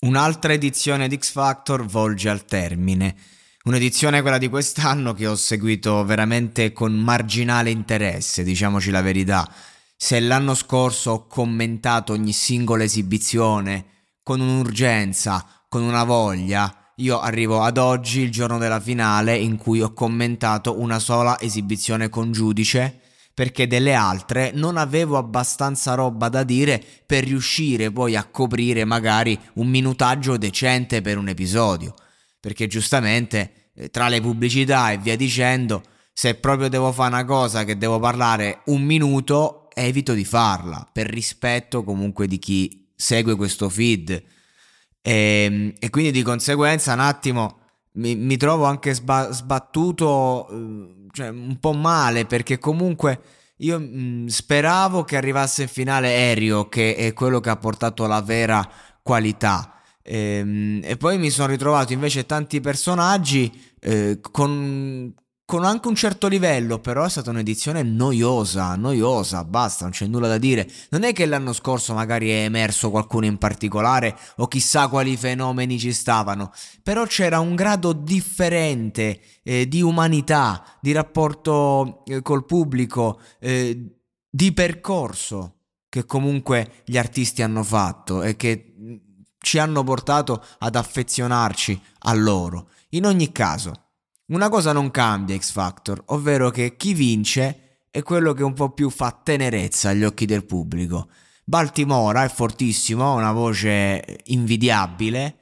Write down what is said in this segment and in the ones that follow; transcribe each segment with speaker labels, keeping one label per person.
Speaker 1: Un'altra edizione di X Factor volge al termine. Un'edizione quella di quest'anno che ho seguito veramente con marginale interesse, diciamoci la verità. Se l'anno scorso ho commentato ogni singola esibizione con un'urgenza, con una voglia, io arrivo ad oggi, il giorno della finale, in cui ho commentato una sola esibizione con giudice perché delle altre non avevo abbastanza roba da dire per riuscire poi a coprire magari un minutaggio decente per un episodio. Perché giustamente eh, tra le pubblicità e via dicendo, se proprio devo fare una cosa che devo parlare un minuto, evito di farla, per rispetto comunque di chi segue questo feed. E, ehm, e quindi di conseguenza un attimo mi, mi trovo anche sba- sbattuto eh, cioè, un po' male perché comunque io mh, mm, speravo che arrivasse in finale Erio, che è quello che ha portato la vera qualità. E, ehm, e poi mi sono ritrovato invece tanti personaggi eh, con con anche un certo livello, però è stata un'edizione noiosa, noiosa, basta, non c'è nulla da dire. Non è che l'anno scorso magari è emerso qualcuno in particolare o chissà quali fenomeni ci stavano, però c'era un grado differente eh, di umanità, di rapporto eh, col pubblico, eh, di percorso che comunque gli artisti hanno fatto e che mm, ci hanno portato ad affezionarci a loro. In ogni caso, una cosa non cambia X Factor, ovvero che chi vince è quello che un po' più fa tenerezza agli occhi del pubblico. Baltimora è fortissimo, ha una voce invidiabile,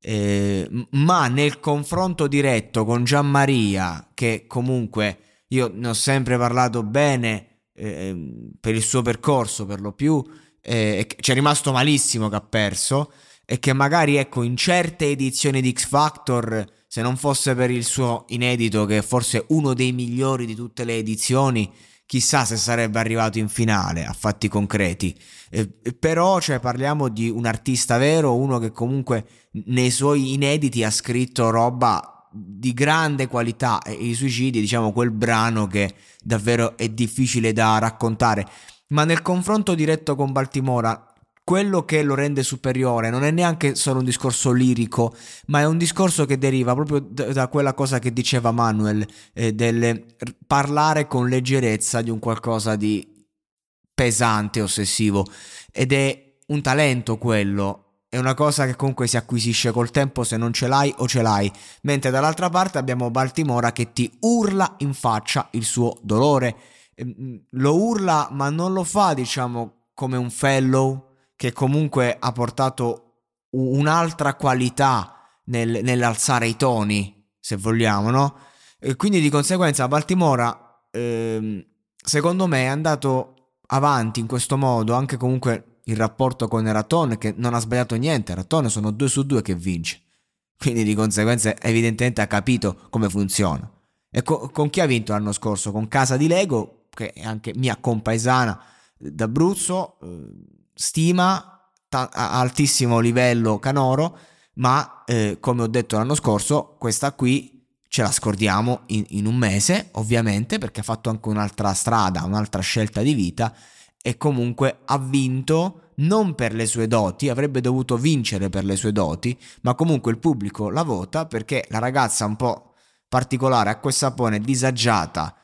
Speaker 1: eh, ma nel confronto diretto con Gianmaria, che comunque io ne ho sempre parlato bene eh, per il suo percorso per lo più, eh, ci è rimasto malissimo che ha perso e che magari ecco in certe edizioni di X Factor se non fosse per il suo inedito, che è forse uno dei migliori di tutte le edizioni, chissà se sarebbe arrivato in finale a fatti concreti. Eh, però cioè, parliamo di un artista vero, uno che comunque nei suoi inediti ha scritto roba di grande qualità e i suicidi, diciamo, quel brano che davvero è difficile da raccontare. Ma nel confronto diretto con Baltimora quello che lo rende superiore non è neanche solo un discorso lirico, ma è un discorso che deriva proprio da quella cosa che diceva Manuel, eh, del parlare con leggerezza di un qualcosa di pesante, ossessivo. Ed è un talento quello, è una cosa che comunque si acquisisce col tempo se non ce l'hai o ce l'hai. Mentre dall'altra parte abbiamo Baltimora che ti urla in faccia il suo dolore. Ehm, lo urla, ma non lo fa, diciamo, come un fellow che comunque ha portato un'altra qualità nel, nell'alzare i toni, se vogliamo, no? E quindi di conseguenza Baltimora, ehm, secondo me, è andato avanti in questo modo, anche comunque il rapporto con Eraton, che non ha sbagliato niente, Eraton sono due su due che vince. Quindi di conseguenza evidentemente ha capito come funziona. E co- con chi ha vinto l'anno scorso? Con Casa di Lego, che è anche mia compaesana d'Abruzzo, eh, stima ta- a altissimo livello canoro, ma eh, come ho detto l'anno scorso, questa qui ce la scordiamo in, in, un mese, ovviamente, perché ha fatto anche un'altra strada, un'altra scelta di vita e comunque ha vinto non per le sue doti, avrebbe dovuto vincere per le sue doti, ma comunque il pubblico la vota perché la ragazza un po' particolare, acqua e sapone, disagiata,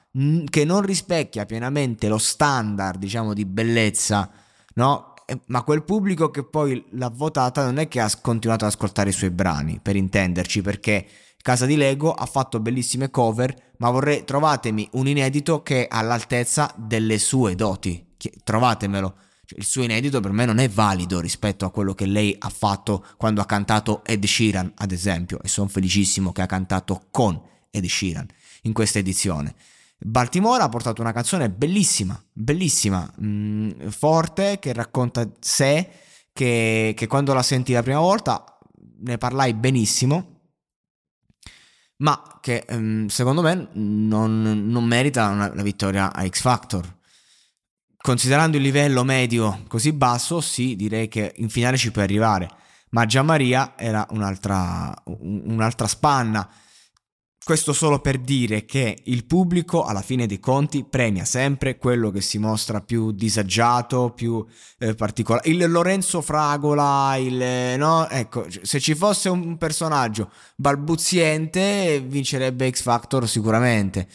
Speaker 1: che non rispecchia pienamente lo standard, diciamo, di bellezza, no? Eh, ma quel pubblico che poi l'ha votata non è che ha continuato ad ascoltare i suoi brani, per intenderci, perché Casa di Lego ha fatto bellissime cover, ma vorrei trovatemi un inedito che è all'altezza delle sue doti. Trovatemelo. Cioè, il suo inedito per me non è valido rispetto a quello che lei ha fatto quando ha cantato Ed Sheeran, ad esempio, e sono felicissimo che ha cantato con Ed Sheeran in questa edizione. Baltimora ha portato una canzone bellissima, bellissima, mh, mm, forte, che racconta sé, che, che, quando la senti la prima volta ne parlai benissimo ma che ehm, secondo me non, non merita una, la vittoria a X Factor. Considerando il livello medio così basso, sì, direi che in finale ci puoi arrivare. Ma Gianmaria era un'altra, un'altra spanna. Questo solo per dire che il pubblico alla fine dei conti premia sempre quello che si mostra più disagiato, più eh, particolare. Il Lorenzo Fragola, il no, ecco, se ci fosse un personaggio balbuziente vincerebbe X Factor sicuramente.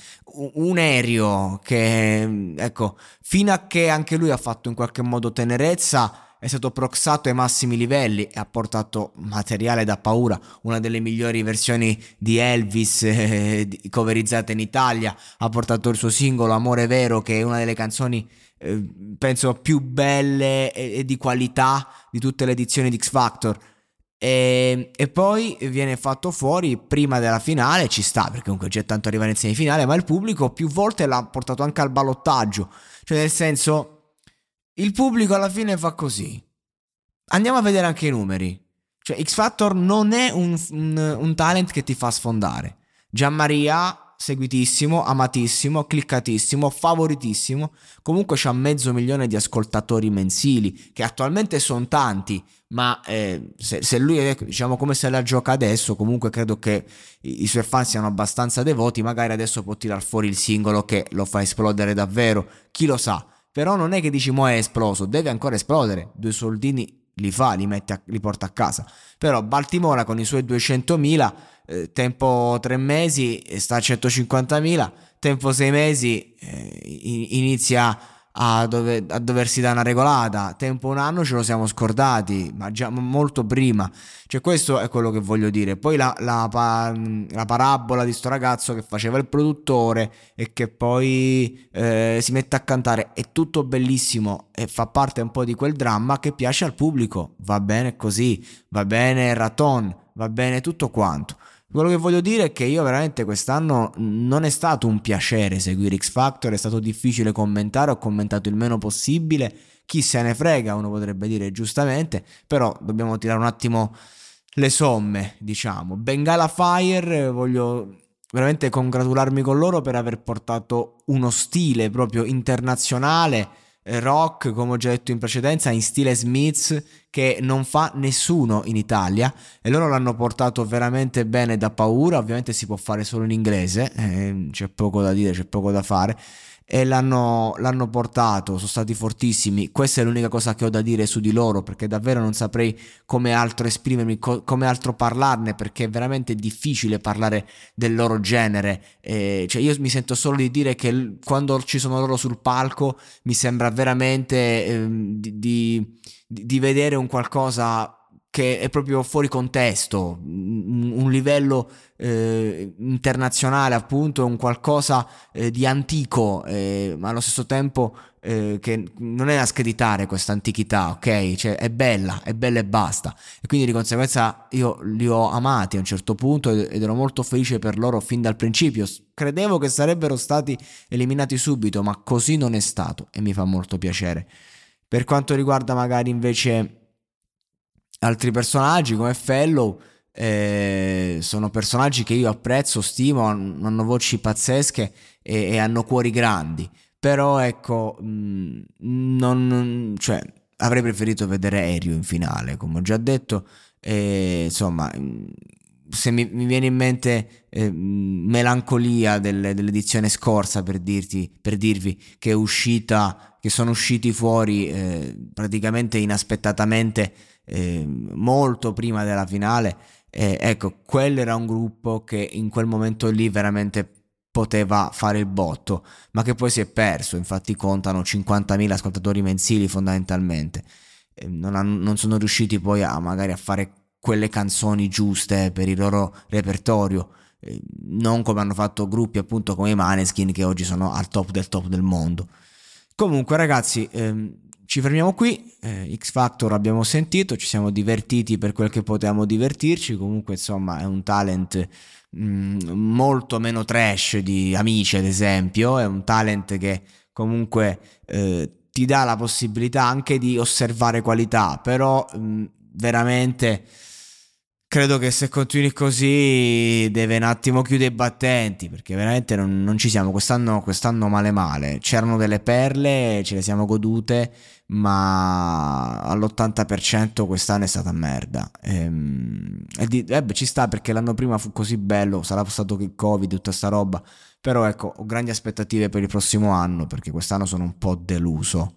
Speaker 1: Un aereo che ecco, fino a che anche lui ha fatto in qualche modo tenerezza è stato proxato ai massimi livelli e ha portato materiale da paura, una delle migliori versioni di Elvis eh, coverizzate in Italia, ha portato il suo singolo Amore Vero che è una delle canzoni eh, penso più belle e, e, di qualità di tutte le edizioni di X Factor. E, e, poi viene fatto fuori prima della finale, ci sta perché comunque c'è tanto arrivare in semifinale, ma il pubblico più volte l'ha portato anche al ballottaggio, cioè nel senso il pubblico alla fine fa così. Andiamo a vedere anche i numeri. Cioè, X Factor non è un, un, un talent che ti fa sfondare. Gianmaria, seguitissimo, amatissimo, cliccatissimo, favoritissimo. Comunque c'ha mezzo milione di ascoltatori mensili, che attualmente sono tanti, ma eh, se, se, lui è, diciamo come se la gioca adesso, comunque credo che i, i suoi fan siano abbastanza devoti, magari adesso può tirar fuori il singolo che lo fa esplodere davvero, chi lo sa. Però non è che dici mo è esploso, deve ancora esplodere. Due soldini li fa, li, a, li porta a casa. Però Baltimora con i suoi 200.000, eh, tempo tre mesi sta a 150.000, tempo sei mesi eh, inizia a, dove, a, doversi dare una regolata. Tempo un anno ce lo siamo scordati, ma già molto prima. Cioè, questo è quello che voglio dire. Poi la, la, la parabola di sto ragazzo che faceva il produttore e che poi eh, si mette a cantare è tutto bellissimo e fa parte un po' di quel dramma che piace al pubblico. Va bene così, va bene Raton, va bene tutto quanto. Quello che voglio dire è che io veramente quest'anno non è stato un piacere seguire X Factor, è stato difficile commentare, ho commentato il meno possibile, chi se ne frega, uno potrebbe dire giustamente, però dobbiamo tirare un attimo le somme, diciamo. Bengala Fire, voglio veramente congratularmi con loro per aver portato uno stile proprio internazionale rock, come ho già detto in precedenza, in stile Smiths che non fa nessuno in Italia e loro l'hanno portato veramente bene da paura, ovviamente si può fare solo in inglese, eh, c'è poco da dire, c'è poco da fare e l'hanno, l'hanno, portato, sono stati fortissimi. Questa è l'unica cosa che ho da dire su di loro, perché davvero non saprei come altro esprimermi, co- come altro parlarne, perché è veramente difficile parlare del loro genere. Eh, cioè io mi sento solo di dire che l- quando ci sono loro sul palco mi sembra veramente eh, di, di, di vedere un qualcosa che è proprio fuori contesto, un livello eh, internazionale appunto, un qualcosa eh, di antico, eh, ma allo stesso tempo eh, che non è da screditare questa antichità, ok? Cioè è bella, è bella e basta. E quindi di conseguenza io li ho amati a un certo punto ed ero molto felice per loro fin dal principio. Credevo che sarebbero stati eliminati subito, ma così non è stato e mi fa molto piacere. Per quanto riguarda magari invece altri personaggi come Fellow eh, sono personaggi che io apprezzo, stimo, hanno voci pazzesche e, e hanno cuori grandi. Però ecco, mh, mm, non, cioè, avrei preferito vedere Aereo in finale, come ho già detto. E, insomma, mm, se mi, mi, viene in mente eh, melancolia del, dell'edizione scorsa per, dirti, per dirvi che è uscita, che sono usciti fuori eh, praticamente inaspettatamente eh, molto prima della finale. Eh, ecco, quello era un gruppo che in quel momento lì veramente poteva fare il botto, ma che poi si è perso. Infatti, contano 50.000 ascoltatori mensili fondamentalmente. Eh, non, hanno, non sono riusciti poi a magari a fare quelle canzoni giuste per il loro repertorio non come hanno fatto gruppi appunto come i Maneskin che oggi sono al top del top del mondo. Comunque ragazzi, ehm, ci fermiamo qui, eh, X Factor abbiamo sentito, ci siamo divertiti per quel che potevamo divertirci, comunque insomma è un talent mh, mm, molto meno trash di Amici ad esempio, è un talent che comunque eh, ti dà la possibilità anche di osservare qualità, però mh, veramente credo che se continui così deve un attimo chiudere i battenti perché veramente non, non ci siamo. Quest'anno, quest'anno male male. C'erano delle perle ce le siamo godute ma all'80% quest'anno è stata merda. Ehm, e, di, eh beh, ci sta perché l'anno prima fu così bello sarà stato il covid tutta sta roba. Però ecco ho grandi aspettative per il prossimo anno perché quest'anno sono un po' deluso